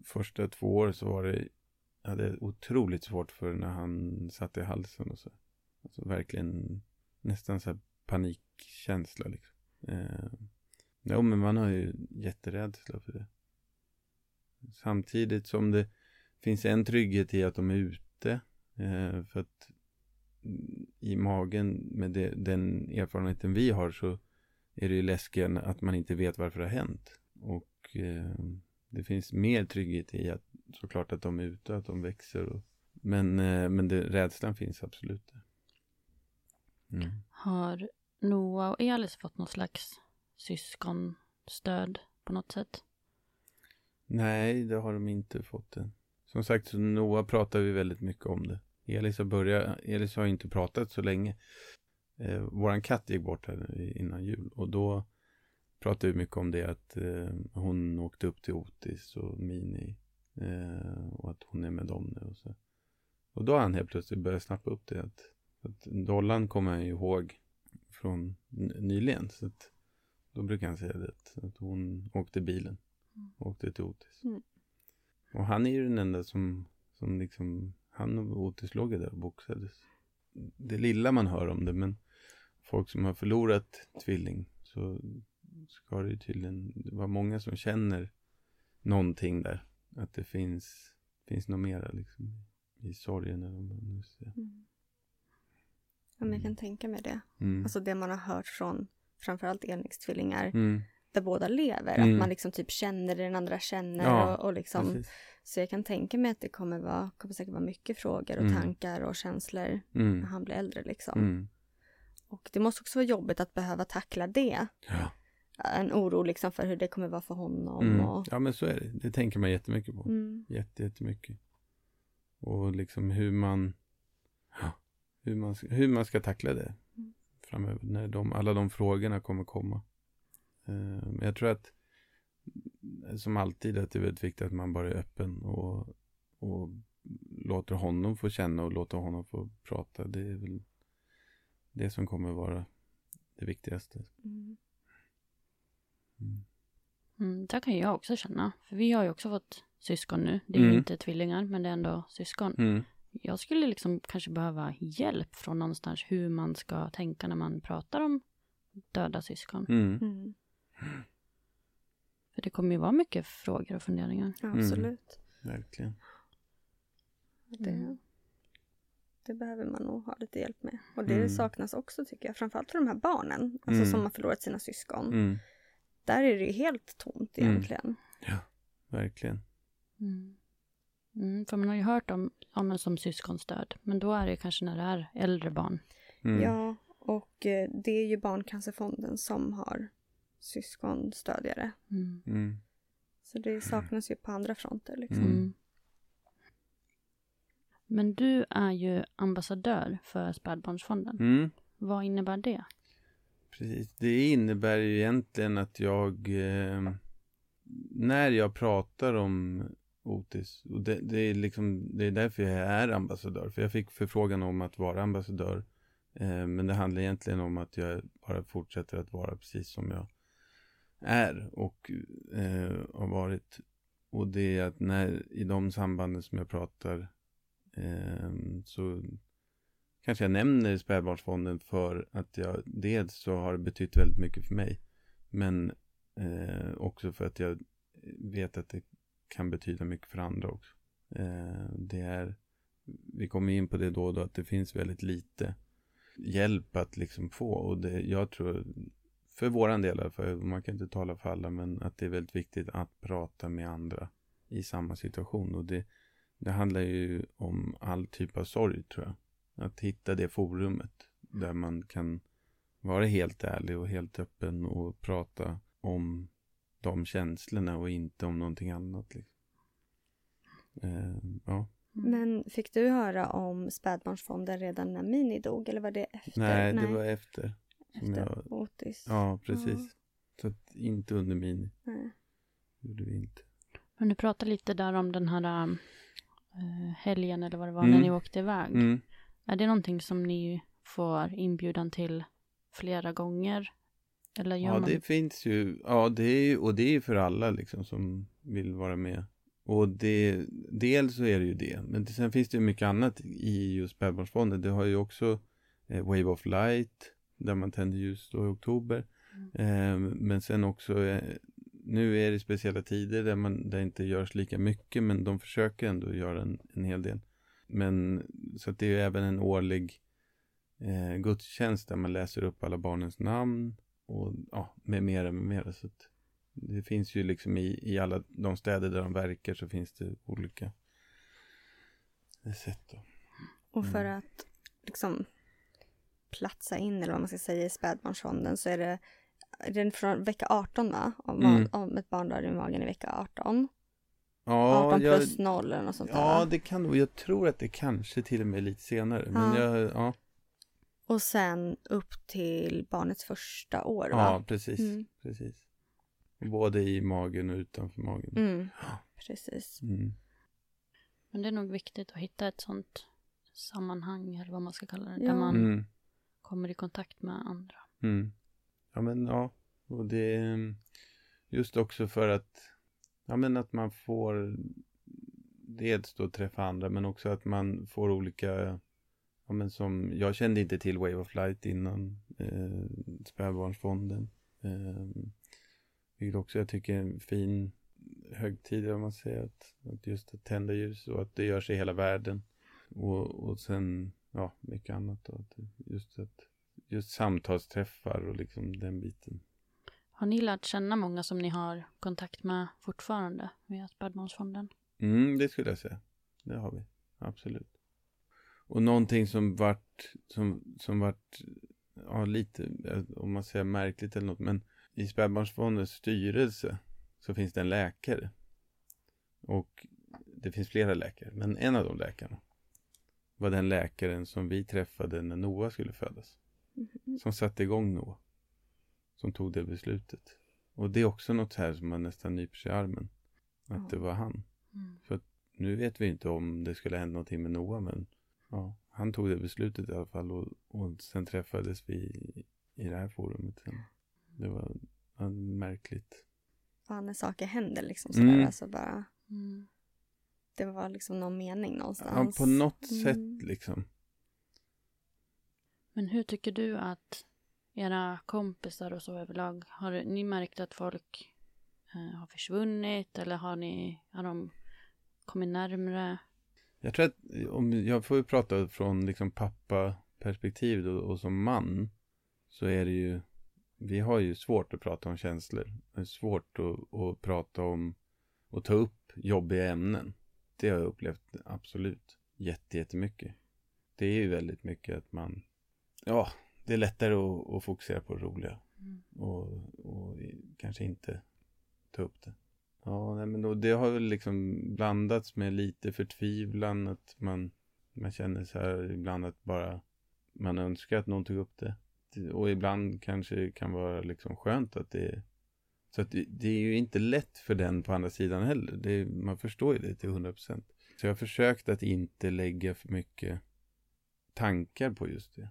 första två år så var det, jag hade otroligt svårt för när han satt i halsen och så. Alltså verkligen nästan så här panikkänsla liksom. Eh, jo, men man har ju jätterädsla för det. Samtidigt som det finns en trygghet i att de är ute. Eh, för att i magen med det, den erfarenheten vi har så är det ju läskigare att man inte vet varför det har hänt. Och eh, det finns mer trygghet i att såklart att de är ute, att de växer. Och, men eh, men det, rädslan finns absolut. Mm. Har Noah och Elis fått något slags syskonstöd på något sätt? Nej, det har de inte fått än. Som sagt, så Noah pratar vi väldigt mycket om det. Elis har, börjat, Elis har inte pratat så länge. Eh, våran katt gick bort här innan jul och då pratade vi mycket om det att eh, hon åkte upp till Otis och Mini eh, och att hon är med dem nu och så. Och då har han helt plötsligt börjat snappa upp det att, att dollarn kommer han ju ihåg från nyligen så att då brukar han säga det att, hon åkte bilen åkte till Otis. Mm. Och han är ju den enda som, som liksom, han låg ju där och boxades. Det lilla man hör om det, men folk som har förlorat tvilling så ska det ju tydligen vara många som känner någonting där. Att det finns, finns något mera liksom i sorgen eller vad man nu säger. Ja, men jag kan tänka mig det. Mm. Alltså det man har hört från framförallt enäggstvillingar Mm. Där båda lever. Mm. Att man liksom typ känner det den andra känner. Ja, och, och liksom, Precis. så jag kan tänka mig att det kommer, vara, kommer säkert vara mycket frågor och Mm. tankar och känslor när Mm. han blir äldre. Liksom. Mm. Och det måste också vara jobbigt att behöva tackla det. Ja. En oro liksom för hur det kommer vara för honom. Mm. Och, ja, men så är det. Det tänker man jättemycket på. mm. Jätte, jättemycket. Och liksom hur man, hur man, hur man ska tackla det framöver. När de, alla de frågorna kommer komma. Eh, Men jag tror att som alltid att det är väldigt viktigt att man bara är öppen och, och låter honom få känna och låter honom få prata. Det är väl det som kommer vara det viktigaste. Mm. Mm. Mm, det kan jag också känna. För vi har ju också fått syskon nu. Det är ju Mm. inte tvillingar, men det är ändå syskon. Mm. Jag skulle liksom kanske behöva hjälp från någonstans hur man ska tänka när man pratar om döda syskon. Mm. Mm. För det kommer ju vara mycket frågor och funderingar. Ja, Mm. absolut. Verkligen. Det, Mm. det behöver man nog ha lite hjälp med. Och det Mm. saknas också tycker jag, framförallt för de här barnen, alltså Mm. som har förlorat sina syskon. Mm, Där är det ju helt tomt Mm. egentligen. verkligen. Mm. Mm, för man har ju hört om, om en som syskonstöd. Men då är det kanske när det är äldre barn. Mm. Ja, och eh, det är ju Barncancerfonden som har syskonstödjare. Mm. Mm. Så det saknas ju på andra fronter liksom. Mm. Mm. Men du är ju ambassadör för Spädbarnsfonden. Mm. Vad innebär det? Precis, det innebär ju egentligen att jag eh, när jag pratar om Otis, och det, det är liksom det är därför jag är ambassadör, för jag fick förfrågan om att vara ambassadör, eh, men det handlar egentligen om att jag bara fortsätter att vara precis som jag är och eh, har varit. Och det är att när i de sambanden som jag pratar eh, så kanske jag nämner spädbarnsfonden för att jag dels så har det betytt väldigt mycket för mig. Men eh, också för att jag vet att det kan betyda mycket för andra också. Eh, det är, vi kommer in på det då och då, att det finns väldigt lite hjälp att liksom få. Och det, jag tror, för våran del, för man kan inte tala för alla, men att det är väldigt viktigt att prata med andra i samma situation. Och det, det handlar ju om all typ av sorg, tror jag. Att hitta det forumet där man kan vara helt ärlig och helt öppen och prata om de känslorna och inte om någonting annat. Liksom. Eh, ja. Men fick du höra om Spädbarnsfonden redan när Mini dog eller var det efter? Nej, det var efter. Efter jag, Otis. ja, precis. Så att inte under mini. Nej. gjorde vi inte. Men du pratade lite där om den här äh, helgen eller vad det var Mm. när ni åkte iväg. Mm. Är det någonting som ni får inbjudan till flera gånger? Eller gör Ja, man... det finns ju, ja, det är ju, och det är ju för alla liksom som vill vara med. Och det, dels så är det ju det, men sen finns det ju mycket annat i just spädbarnsfonden. Det har ju också eh, Wave of Light, där man tänder ljus då i oktober. Eh, men sen också, eh, nu är det speciella tider där, man, där inte görs lika mycket, men de försöker ändå göra en, en hel del. Men så att det är ju även en årlig eh, gudstjänst där man läser upp alla barnens namn och ja, med mera, med mera. Så att det finns ju liksom i, i alla de städer där de verkar så finns det olika sätt. Då. Och för Mm. att liksom platsa in eller vad man ska säga i spädbarnsfonden så är det, det från vecka 18 va? Om, Mm. om ett barn dör i magen i vecka 18. Ja, 18 jag, plus 0 eller något sånt där. ja, det kan nog. Jag tror att det kanske till och med är lite senare. Men Ja. jag, ja, Och sen upp till barnets första år va? ja, precis. Mm. precis. Både i magen och utanför magen. Mm. Precis. Mm. Men det är nog viktigt att hitta ett sånt sammanhang eller vad man ska kalla det. Ja. Där man Mm kommer i kontakt med andra. Mm. Ja men ja, och det är mm, just också för att ja men att man får dels då träffa andra men också att man får olika ja men som jag kände inte till Wave of Light innan eh, spädbarnsfonden eh, vilket också jag tycker är en fin högtid om man säger att, att just att tända ljus och att det görs i hela världen och, och sen ja mycket annat då, just att just samtalsträffar och liksom den biten. Har ni lärt känna många som ni har kontakt med fortfarande via Spädbarnsfonden? Mm, det skulle jag säga. Det har vi. Absolut. Och någonting som vart, som, som vart, ja lite, eh, om man säger märkligt eller något, men i spädbarnsfondens styrelse så finns det en läkare. Och det finns flera läkare, men en av de läkarna var den läkaren som vi träffade när Noah skulle födas. Som satte igång Noah. Som tog det beslutet. Och det är också något här som man nästan nyper sig i armen. Att Ja. det var han. Mm. För att nu vet vi inte om det skulle hända någonting med Noah, men ja, han tog det beslutet i alla fall och, och sen träffades vi i, i det här forumet. Sen. Det var ja, märkligt. Ja, när saker händer liksom sådär. Mm. Alltså bara, Mm. Det var liksom någon mening Ja, någonstans. på något Mm. sätt liksom. Men hur tycker du att era kompisar och så överlag, har ni märkt att folk eh, har försvunnit eller har ni, har de kommit närmre? Jag tror att om jag får prata från liksom pappa-perspektiv och, och som man så är det ju vi har ju svårt att prata om känslor. Det är svårt att, att prata om och ta upp jobbiga ämnen. Det har jag upplevt absolut jättemycket. Det är ju väldigt mycket att man, ja, det är lättare att, att fokusera på det roliga. Mm. Och, och, kanske inte ta upp det. Ja, nej, men då, det har väl liksom blandats med lite förtvivlan. Att man, man känner så här ibland att bara man önskar att någon tog upp det. Och ibland kanske det kan vara liksom skönt att det så att det, det, är ju inte lätt för den på andra sidan heller. Det, man förstår ju det till 100 procent. Så jag har försökt att inte lägga för mycket tankar på just det.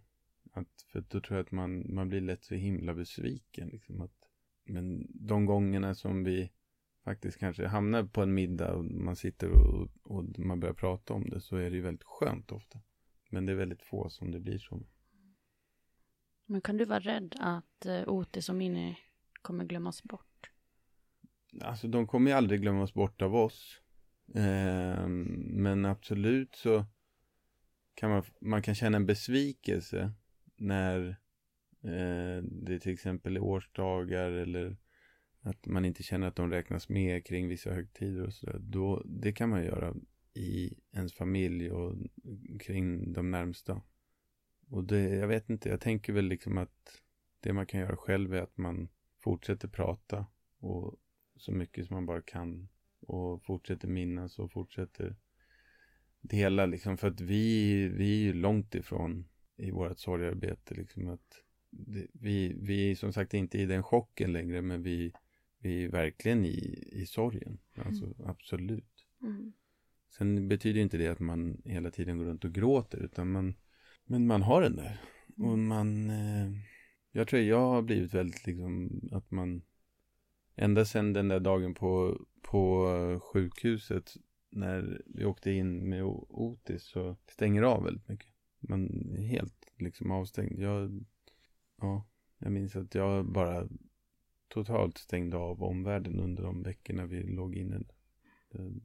Att, för då tror jag att man, man blir lätt så himla besviken. Liksom att, men de gångerna som vi faktiskt kanske hamnar på en middag och man sitter och, och man börjar prata om det så är det ju väldigt skönt ofta. Men det är väldigt få som det blir så. Men kan du vara rädd att eh, Otis och Minnie kommer glömmas bort? Alltså de kommer ju aldrig glömmas bort av oss. Eh, men absolut så kan man, man kan känna en besvikelse när eh, det till exempel är årsdagar eller att man inte känner att de räknas med kring vissa högtider och sådär. Då, det kan man göra i ens familj och kring de närmsta. Och det, jag vet inte, jag tänker väl liksom att det man kan göra själv är att man fortsätter prata och så mycket som man bara kan och fortsätter minnas och fortsätter dela liksom för att vi, vi är ju långt ifrån i vårt sorgarbete liksom att det, vi, vi är som sagt inte i den chocken längre men vi, vi är verkligen i, i sorgen. Alltså mm. absolut. Mm. Sen betyder inte det att man hela tiden går runt och gråter utan man, men man har den där. Och mm. man, eh, jag tror jag har blivit väldigt liksom att man ända sedan den där dagen på, på eh, sjukhuset när vi åkte in med Otis så stänger av väldigt mycket. Man är helt liksom avstängd. Jag, ja, jag minns att jag bara totalt stängde av omvärlden under de veckorna vi låg inne. Jag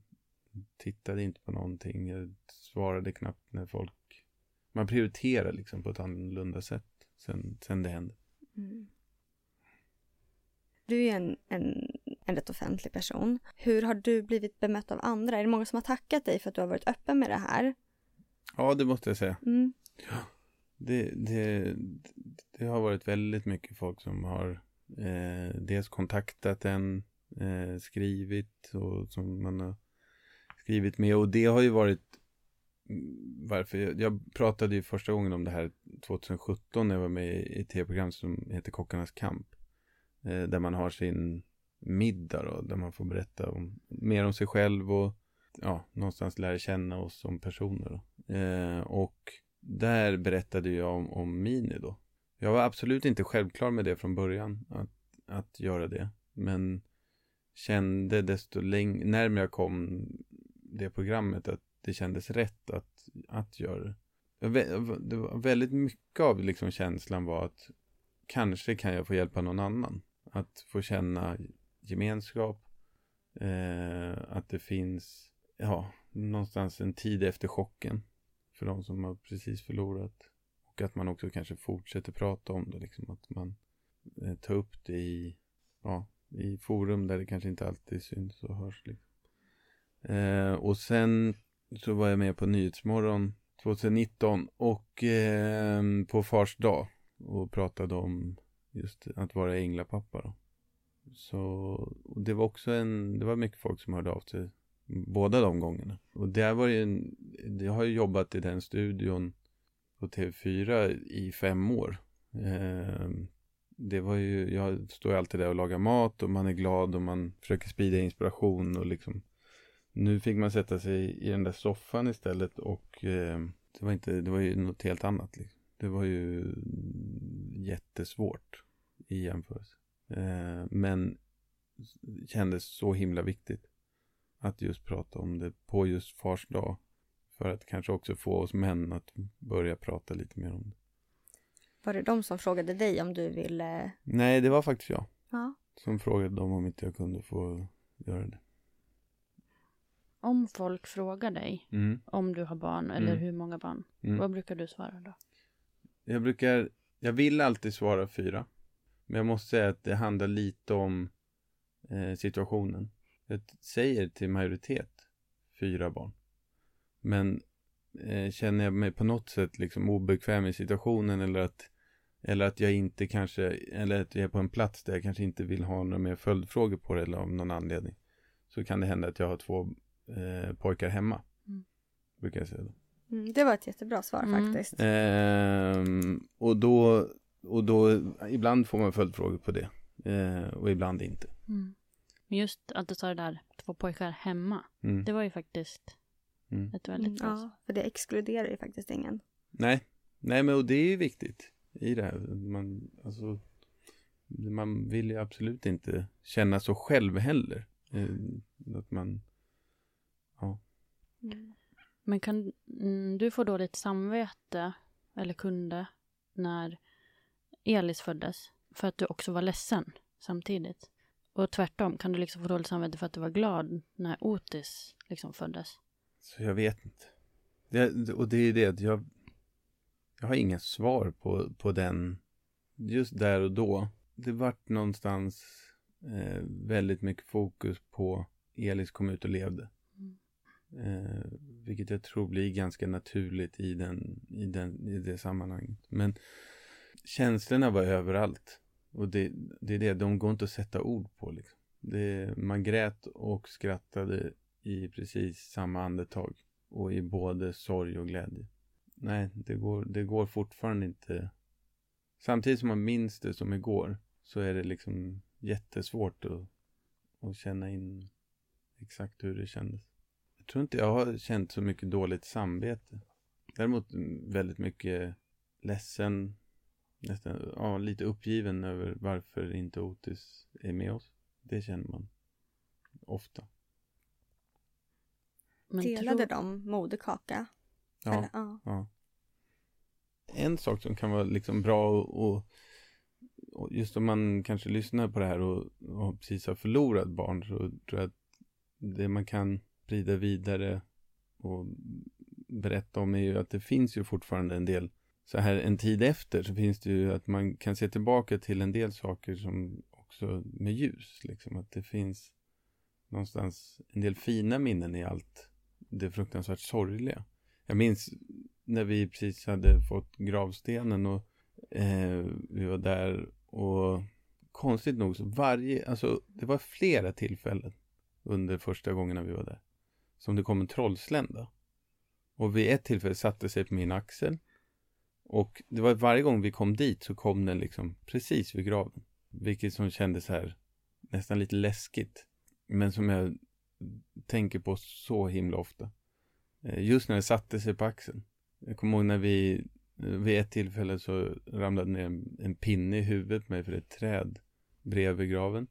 tittade inte på någonting. Jag svarade knappt när folk... Man prioriterar liksom på ett annorlunda sätt sen, sen det hände. Mm. Du är en, en, en rätt offentlig person. Hur har du blivit bemött av andra? Är det många som har tackat dig för att du har varit öppen med det här? Ja, det måste jag säga. Mm. Ja, det, det, det har varit väldigt mycket folk som har eh, dels kontaktat en, eh, skrivit och som man har skrivit med. Och det har ju varit varför. Jag, jag pratade ju första gången om det här 2017 när jag var med i ett tv-program som heter Kockarnas kamp. Eh, där man har sin middag då, där man får berätta om, mer om sig själv och ja, någonstans lära känna oss som personer. Eh, och där berättade jag om, om Mini då. Jag var absolut inte självklar med det från början, att, att göra det. Men kände desto längre, närmare jag kom det programmet, att det kändes rätt att, att göra det. Det var väldigt mycket av liksom känslan var att kanske kan jag få hjälpa någon annan. Att få känna gemenskap. Eh, att det finns, ja, någonstans en tid efter chocken. För de som har precis förlorat. Och att man också kanske fortsätter prata om det. Liksom att man eh, tar upp det i, ja, i forum där det kanske inte alltid syns och hörs. Liksom. Eh, och sen så var jag med på Nyhetsmorgon 2019 och eh, på Fars dag och pratade om just att vara änglapappa då. Så det var också en, det var mycket folk som hörde av sig båda de gångerna. Och där var ju en, jag har ju jobbat i den studion på TV4 i fem år. Eh, det var ju, jag står ju alltid där och lagar mat och man är glad och man försöker sprida inspiration och liksom nu fick man sätta sig i den där soffan istället och eh, det var inte, det var ju något helt annat. Liksom. Det var ju jättesvårt i jämförelse. Eh, men kändes så himla viktigt att just prata om det på just fars dag. För att kanske också få oss män att börja prata lite mer om det. Var det de som frågade dig om du ville? Nej, det var faktiskt jag. Ja. Som frågade dem om inte jag kunde få göra det. Om folk frågar dig Mm. om du har barn eller Mm. hur många barn, Mm. vad brukar du svara då? Jag brukar, jag vill alltid svara fyra. Men jag måste säga att det handlar lite om eh, situationen. Jag säger till majoritet fyra barn. Men eh, känner jag mig på något sätt liksom obekväm i situationen eller att eller att jag inte kanske, eller att jag är på en plats där jag kanske inte vill ha några mer följdfrågor på det eller av någon anledning. Så kan det hända att jag har två eh, pojkar hemma. Mm. Brukar jag säga då. Mm, det var ett jättebra svar Mm. faktiskt. Ehm, och då, och då, ibland får man följdfrågor på det. Eh, och ibland inte. Mm. Men just att du sa det där, två pojkar hemma. Mm. Det var ju faktiskt Mm. ett väldigt Mm, bra ja, för det exkluderar ju faktiskt ingen. Nej, nej men och det är ju viktigt i det här. Man, alltså, man vill ju absolut inte känna så själv heller. Eh, att man, ja. Men kan mm, du få dåligt samvete, eller kunde, när Elis föddes? För att du också var ledsen samtidigt? Och tvärtom, kan du liksom få dåligt samvete för att du var glad när Otis liksom föddes? Så jag vet inte. Det, och det är det jag, jag har inga svar på, på den, just där och då. Det vart någonstans eh, väldigt mycket fokus på Elis kom ut och levde. Eh, vilket jag tror blir ganska naturligt i, den, i, den, i det sammanhanget. Men känslorna var överallt. Och det, det är det, de går inte att sätta ord på. Liksom. Det, man grät och skrattade i precis samma andetag. Och i både sorg och glädje. Nej, det går, det går fortfarande inte. Samtidigt som man minns det som igår så är det liksom jättesvårt att, att känna in exakt hur det kändes. Jag tror inte jag har känt så mycket dåligt samvete. Däremot väldigt mycket ledsen, nästan ja, lite uppgiven över varför inte Otis är med oss. Det känner man ofta. Men Delade tror- de moderkaka? Ja, Eller, ja. ja. En sak som kan vara liksom bra och, och, och just om man kanske lyssnar på det här och, och precis har förlorat barn så tror jag att det man kan sprida vidare och berätta om är ju att det finns ju fortfarande en del så här en tid efter så finns det ju att man kan se tillbaka till en del saker som också med ljus liksom att det finns någonstans en del fina minnen i allt det fruktansvärt sorgliga. Jag minns när vi precis hade fått gravstenen och eh, vi var där och konstigt nog så varje, alltså det var flera tillfällen under första gångerna vi var där som det kom en trollslända. Och vid ett tillfälle satte sig på min axel och det var varje gång vi kom dit så kom den liksom precis vid graven. Vilket som kändes här nästan lite läskigt. Men som jag tänker på så himla ofta. Eh, just när det satte sig på axeln. Jag kommer ihåg när vi eh, vid ett tillfälle så ramlade ner en, en pinne i huvudet på mig för ett träd bredvid graven.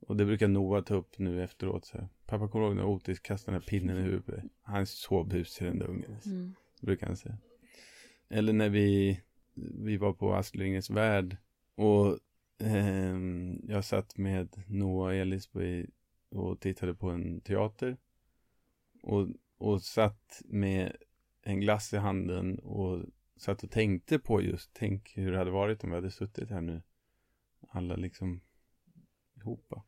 Och det brukar Noah ta upp nu efteråt. Så här. Pappa kommer ihåg när Otis kastade den här pinnen i huvudet. Han är så busig den där ungen. Mm. Brukar han säga. Eller när vi, vi var på Astrid värld. Och ehm, jag satt med Noah och Elis på och tittade på en teater. Och, och satt med en glass i handen och satt och tänkte på just, tänk hur det hade varit om vi hade suttit här nu. Alla liksom ihopa.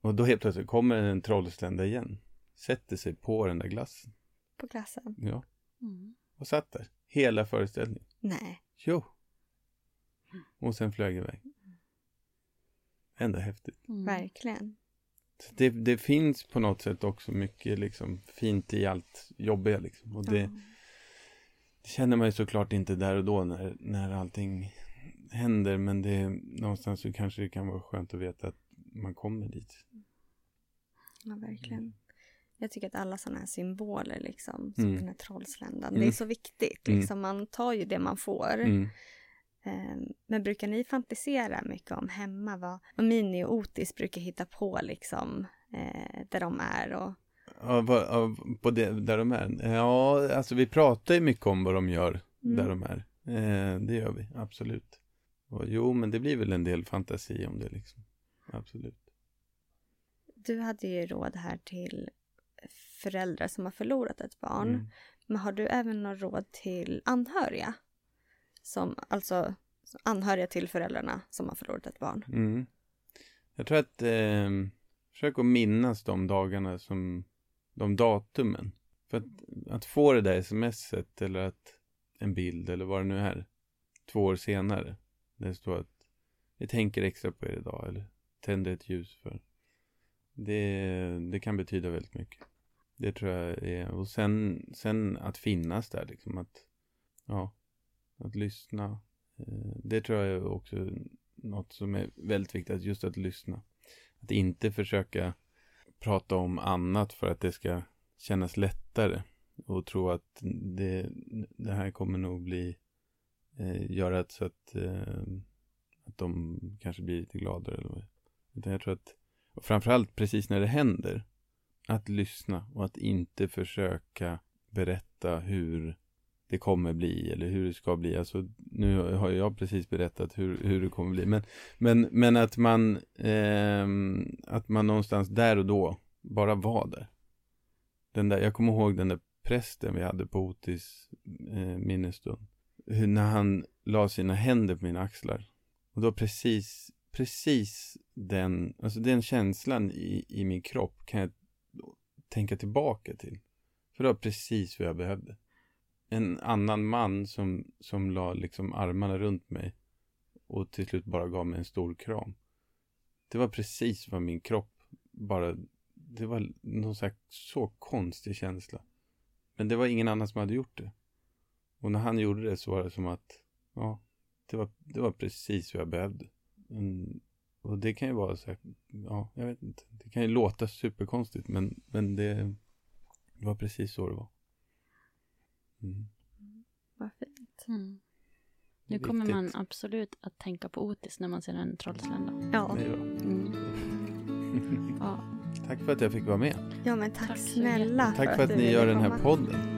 Och då helt plötsligt kommer en trollslända igen. Sätter sig på den där glassen. På klassen? Ja. Mm. Och satt där. Hela föreställningen. Nej. Jo. Och sen flög iväg. Ändå häftigt. Mm. Verkligen. Det, det finns på något sätt också mycket liksom fint i allt jobbiga liksom. Och det, det känner man ju såklart inte där och då när, när allting händer. Men det någonstans så kanske det kan vara skönt att veta att man kommer dit. Ja, verkligen. Jag tycker att alla sådana här symboler, liksom, som Mm. den här trollsländan, Mm. det är så viktigt. Mm. Liksom, Man tar ju det man får. Mm. Eh, Men brukar ni fantisera mycket om hemma vad, vad Mini och Otis brukar hitta på, liksom, eh, där de är? Och, ja, på det, där de är? Ja, alltså vi pratar ju mycket om vad de gör Mm. där de är. Eh, det gör vi, absolut. Och, jo, men det blir väl en del fantasi om det liksom. Absolut. du hade ju råd här till föräldrar som har förlorat ett barn. Mm. Men har du även något råd till anhöriga? Som, alltså anhöriga till föräldrarna som har förlorat ett barn. Mm. Jag tror att eh, försök att minnas de dagarna som de datumen. För att, att få det där smset eller att en bild eller vad det nu är två år senare. Det står att vi tänker extra på er idag eller tänder ett ljus för. Det, det kan betyda väldigt mycket. Det tror jag är, och sen, sen att finnas där liksom att, ja, att lyssna. Eh, det tror jag är också något som är väldigt viktigt, just att lyssna. Att inte försöka prata om annat för att det ska kännas lättare och tro att det, det här kommer nog bli eh, göra så att, eh, att de kanske blir lite gladare eller vad. Utan jag tror att och framförallt precis när det händer att lyssna och att inte försöka berätta hur det kommer bli eller hur det ska bli. Alltså, nu har jag precis berättat hur, hur det kommer bli. Men, men, men att man eh, att man någonstans där och då bara var där. Den där. Jag kommer ihåg den där prästen vi hade på Otis eh, minnesstund. Hur, när han la sina händer på mina axlar. Och då precis, precis den, alltså den känslan i, i min kropp kan jag tänka tillbaka till. För det var precis vad jag behövde. En annan man som, som la liksom armarna runt mig och till slut bara gav mig en stor kram. Det var precis vad min kropp bara, det var någon så, så konstig känsla. Men det var ingen annan som hade gjort det. Och när han gjorde det så var det som att, ja, det var, det var precis vad jag behövde. En, och det kan ju vara så här, ja, jag vet inte. Det kan ju låta superkonstigt men, men det var precis så det var. Mm. Vad fint. Mm. Nu kommer man absolut att tänka på Otis när man ser en trollslända. Ja. Mm. ja. Tack för att jag fick vara med. Ja, men tack, tack snälla. Tack för, för att, att ni gör den här podden.